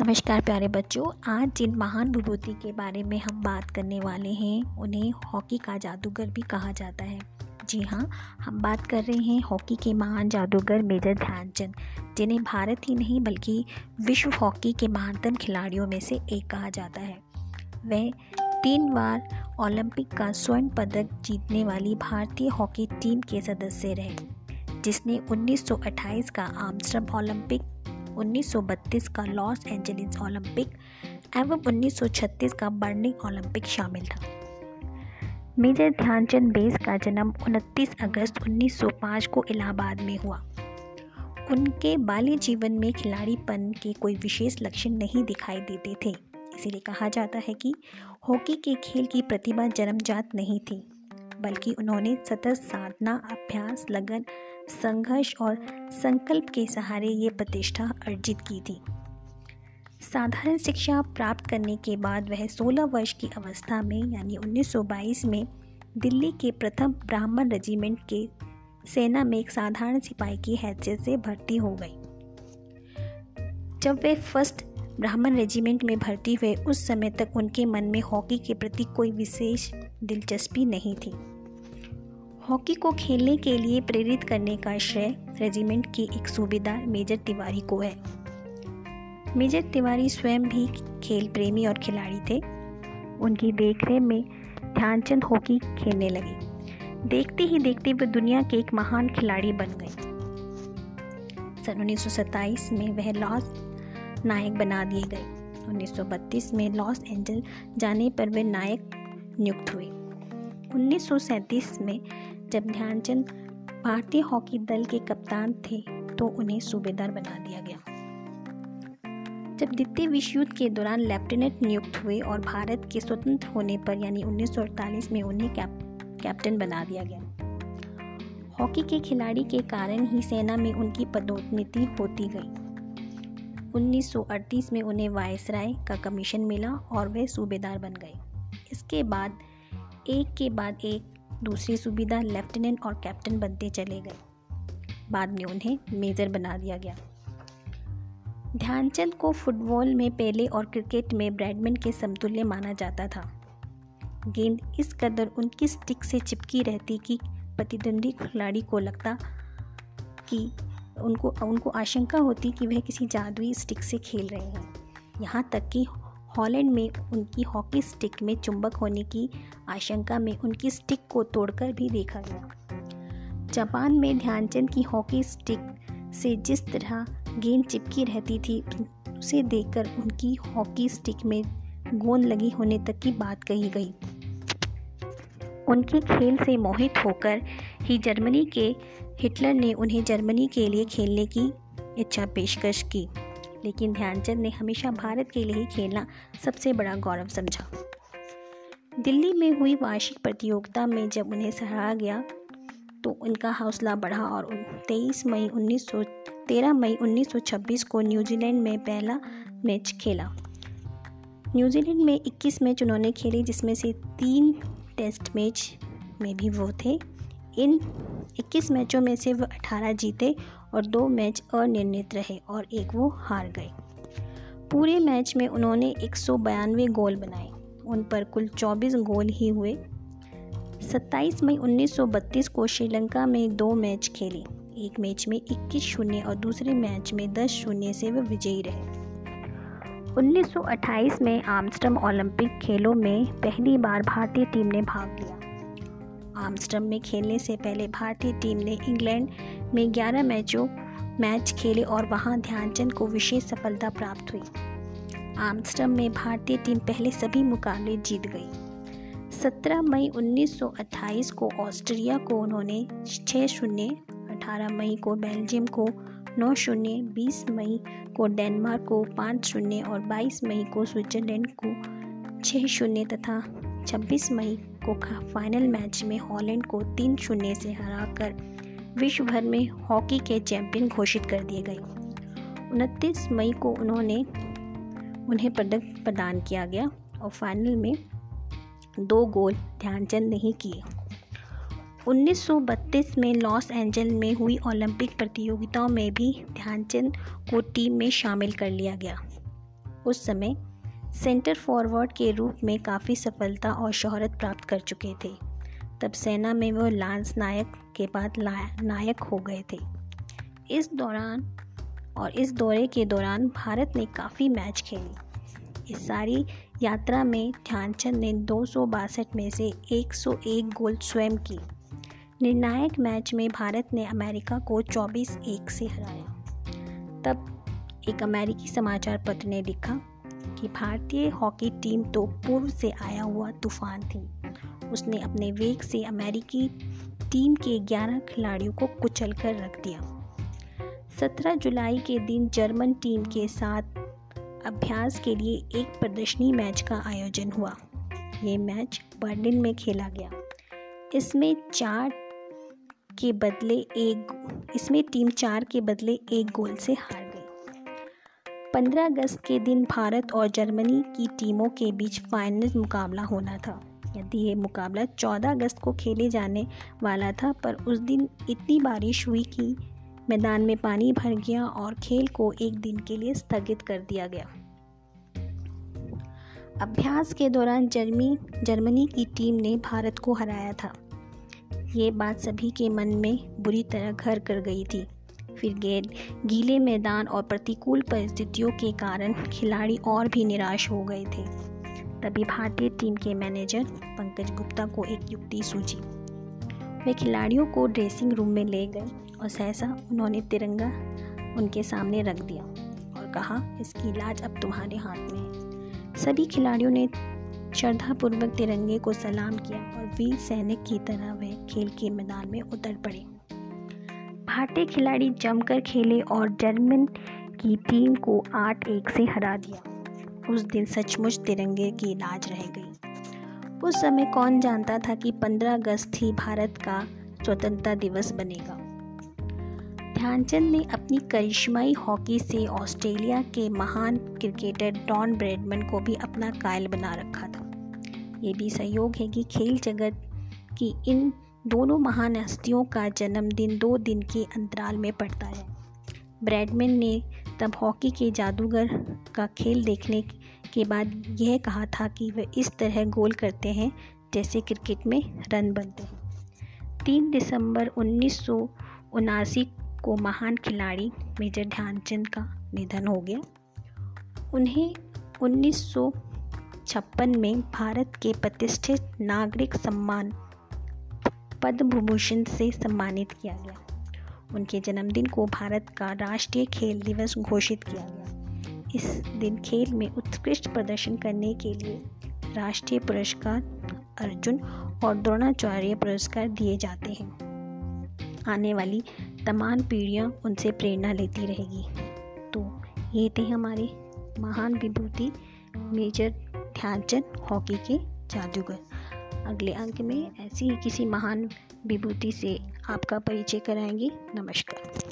नमस्कार प्यारे बच्चों, आज जिन महान विभूति के बारे में हम बात करने वाले हैं, उन्हें हॉकी का जादूगर भी कहा जाता है। जी हाँ हम बात कर रहे हैं हॉकी के महान जादूगर मेजर ध्यानचंद, जिन्हें भारत ही नहीं बल्कि विश्व हॉकी के महानतम खिलाड़ियों में से एक कहा जाता है। वह तीन बार ओलंपिक का स्वर्ण पदक जीतने वाली भारतीय हॉकी टीम के सदस्य रहे, जिसने 1928 का आमस्टरम ओलंपिक 1932 का लॉस एंजलिस ओलंपिक एवं 1936 का बर्निंग ओलंपिक शामिल था। मेजर ध्यानचंद बेस का जन्म 29 अगस्त 1905 को इलाहाबाद में हुआ। उनके बाल्य जीवन में खिलाड़ीपन के कोई विशेष लक्षण नहीं दिखाई देते थे। इसीलिए कहा जाता है कि हॉकी के खेल की प्रतिभा जन्मजात नहीं थी। बल्कि उन्होंने सतत साधना, अभ्यास, लगन, संघर्ष और संकल्प के सहारे ये प्रतिष्ठा अर्जित की थी। साधारण शिक्षा प्राप्त करने के बाद वह 16 वर्ष की अवस्था में, यानी 1922 में, दिल्ली के प्रथम ब्राह्मण रेजिमेंट के सेना में एक साधारण सिपाही की हैसियत से भर्ती हो गई। जब वे फ़र्स्ट ब्राह्मण रेजिमेंट में भर्ती हुए, उस समय तक उनके मन में हॉकी के प्रति कोई विशेष दिलचस्पी नहीं थी। हॉकी को खेलने के लिए प्रेरित करने का श्रेय रेजिमेंट के एक सूबेदार मेजर तिवारी को है। मेजर तिवारी स्वयं भी खेल प्रेमी और खिलाड़ी थे। उनकी देखरेख में ध्यानचंद हॉकी खेलने लगे। देखते ही देखते वे दुनिया के एक महान खिलाड़ी बन गए। सन 1927 में वह लॉस नायक बना दिए गए। 1932 में लॉस एंजल जाने पर वे नायक नियुक्त हुए। उन्नीस सौ सैंतीस में जब ध्यानचंद भारतीय हॉकी दल के कप्तान थे तो उन्हें सूबेदार बना दिया गया। जब द्वितीय विश्व युद्ध के दौरान लेफ्टिनेंट नियुक्त हुए और भारत के स्वतंत्र होने पर यानी 1948 में उन्हें कैप, कैप्टन बना दिया गया। हॉकी के खिलाड़ी के कारण ही सेना में उनकी पदोन्नति होती गई। 1938 में उन्हें वायसराय का कमीशन मिला और वे सूबेदार बन गए। इसके बाद एक के बाद एक दूसरी सुविधा लेफ्टिनेंट और कैप्टन बनते चले गए। बाद में उन्हें मेजर बना दिया गया। ध्यानचंद को फुटबॉल में पहले और क्रिकेट में ब्रैडमैन के समतुल्य माना जाता था। गेंद इस कदर उनकी स्टिक से चिपकी रहती कि प्रतिद्वंदी खिलाड़ी को लगता कि उनको उनको आशंका होती कि वह किसी जादुई स्टिक से खेल रहे हैं। यहाँ तक कि हॉलैंड में उनकी हॉकी स्टिक में चुंबक होने की आशंका में उनकी स्टिक को तोड़कर भी देखा गया। जापान में ध्यानचंद की हॉकी स्टिक से जिस तरह गेंद चिपकी रहती थी, उसे देखकर उनकी हॉकी स्टिक में गोंद लगी होने तक की बात कही गई। उनके खेल से मोहित होकर ही जर्मनी के हिटलर ने उन्हें जर्मनी के लिए खेलने की इच्छा पेशकश की। लेकिन ध्यानचंद ने हमेशा भारत के लिए ही खेलना सबसे बड़ा गौरव समझा। दिल्ली में हुई वार्षिक प्रतियोगिता में जब उन्हें सराहा गया तो उनका हौसला बढ़ा और तेईस मई 1913 मई 1926 को न्यूजीलैंड में पहला मैच खेला। न्यूजीलैंड में 21 मैच उन्होंने खेले, जिसमें से तीन टेस्ट मैच में भी वो थे। इन 21 मैचों में से वह 18 जीते और दो मैच अनिर्णित रहे और एक वो हार गए। पूरे मैच में उन्होंने एक गोल बनाए। उन पर कुल 24 गोल ही हुए। 27 मई 1932 को श्रीलंका में दो मैच खेले। एक मैच में 21 शून्य और दूसरे मैच में 10 शून्य से वे विजयी रहे। 1928 में आमस्टम ओलंपिक खेलों में पहली बार भारतीय टीम ने भाग लिया। आमस्टम में खेलने से पहले भारतीय टीम ने इंग्लैंड में 11 मैचों, मैच खेले और वहाँ ध्यानचंद को विशेष सफलता प्राप्त हुई। आमस्टम में भारतीय टीम पहले सभी मुकाबले जीत गई। 17 मई 1928 को ऑस्ट्रिया को उन्होंने छः शून्य, अठारह मई को बेल्जियम को नौ शून्य, बीस मई को डेनमार्क को पाँच शून्य और बाईस मई को स्विट्जरलैंड को छः शून्य तथा 26 मई को फाइनल मैच में हॉलैंड को तीन शून्य से हराकर विश्व भर में हॉकी के चैंपियन घोषित कर दिए गए। उनतीस मई को उन्होंने उन्हें पदक प्रदान किया गया और फाइनल में दो गोल ध्यानचंद नहीं किए। 1932 में लॉस एंजल में हुई ओलंपिक प्रतियोगिताओं में भी ध्यानचंद को टीम में शामिल कर लिया गया। उस समय सेंटर फॉरवर्ड के रूप में काफ़ी सफलता और शोहरत प्राप्त कर चुके थे। तब सेना में वो लांस नायक के बाद नायक हो गए थे। इस दौरान और इस दौरे के दौरान भारत ने काफ़ी मैच खेले। इस सारी यात्रा में ध्यानचंद ने दो सौ बासठ में से 101 गोल स्वयं की। निर्णायक मैच में भारत ने अमेरिका को 24 एक से हराया। तब एक अमेरिकी समाचार पत्र ने लिखा कि भारतीय हॉकी टीम तो पूर्व से आया हुआ तूफ़ान थी। उसने अपने वेग से अमेरिकी टीम के 11 खिलाड़ियों को कुचल कर रख दिया। 17 जुलाई के दिन जर्मन टीम के साथ अभ्यास के लिए एक प्रदर्शनी मैच का आयोजन हुआ। ये मैच बर्लिन में खेला गया। इसमें चार के बदले एक इसमें टीम चार के बदले एक गोल से हार 15 अगस्त के दिन भारत और जर्मनी की टीमों के बीच फाइनल मुकाबला होना था। यदि ये मुकाबला 14 अगस्त को खेले जाने वाला था, पर उस दिन इतनी बारिश हुई कि मैदान में पानी भर गया और खेल को एक दिन के लिए स्थगित कर दिया गया। अभ्यास के दौरान जर्मी, जर्मनी की टीम ने भारत को हराया था। ये बात सभी के मन में बुरी तरह घर कर गई थी। फिर गीले मैदान और प्रतिकूल परिस्थितियों के कारण खिलाड़ी और भी निराश हो गए थे। तभी भारतीय टीम के मैनेजर पंकज गुप्ता को एक युक्ति सूझी। वे खिलाड़ियों को ड्रेसिंग रूम में ले गए और सहसा उन्होंने तिरंगा उनके सामने रख दिया और कहा, इसकी इलाज अब तुम्हारे हाथ में है। सभी खिलाड़ियों ने श्रद्धापूर्वक तिरंगे को सलाम किया और वीर सैनिक की तरह वे खेल के मैदान में उतर पड़े। भारतीय खिलाड़ी जमकर खेले और जर्मन की टीम को आठ एक से हरा दिया। उस दिन सचमुच तिरंगे की लाज रह गई। उस समय कौन जानता था कि 15 अगस्त ही भारत का स्वतंत्रता दिवस बनेगा? ध्यानचंद ने अपनी करिश्माई हॉकी से ऑस्ट्रेलिया के महान क्रिकेटर डॉन ब्रेडमन को भी अपना कायल बना रखा था। ये भी सहयोग है कि खेल जगत की इन दोनों महान हस्तियों का जन्मदिन दो दिन के अंतराल में पड़ता है। ब्रैडमैन ने तब हॉकी के जादूगर का खेल देखने के बाद यह कहा था कि वे इस तरह गोल करते हैं जैसे क्रिकेट में रन बनते हैं। तीन दिसंबर उन्नीस सौ उनासी को महान खिलाड़ी मेजर ध्यानचंद का निधन हो गया। उन्हें उन्नीस सौ छप्पन में भारत के प्रतिष्ठित नागरिक सम्मान पद्म भूभूषण से सम्मानित किया गया। उनके जन्मदिन को भारत का राष्ट्रीय खेल दिवस घोषित किया गया। इस दिन खेल में उत्कृष्ट प्रदर्शन करने के लिए राष्ट्रीय पुरस्कार अर्जुन और द्रोणाचार्य पुरस्कार दिए जाते हैं। आने वाली तमाम पीढ़ियाँ उनसे प्रेरणा लेती रहेगी। तो ये थे हमारे महान विभूति मेजर ध्यानचंद हॉकी के जादूगर। अगले अंक में ऐसी ही किसी महान विभूति से आपका परिचय कराएँगी। नमस्कार।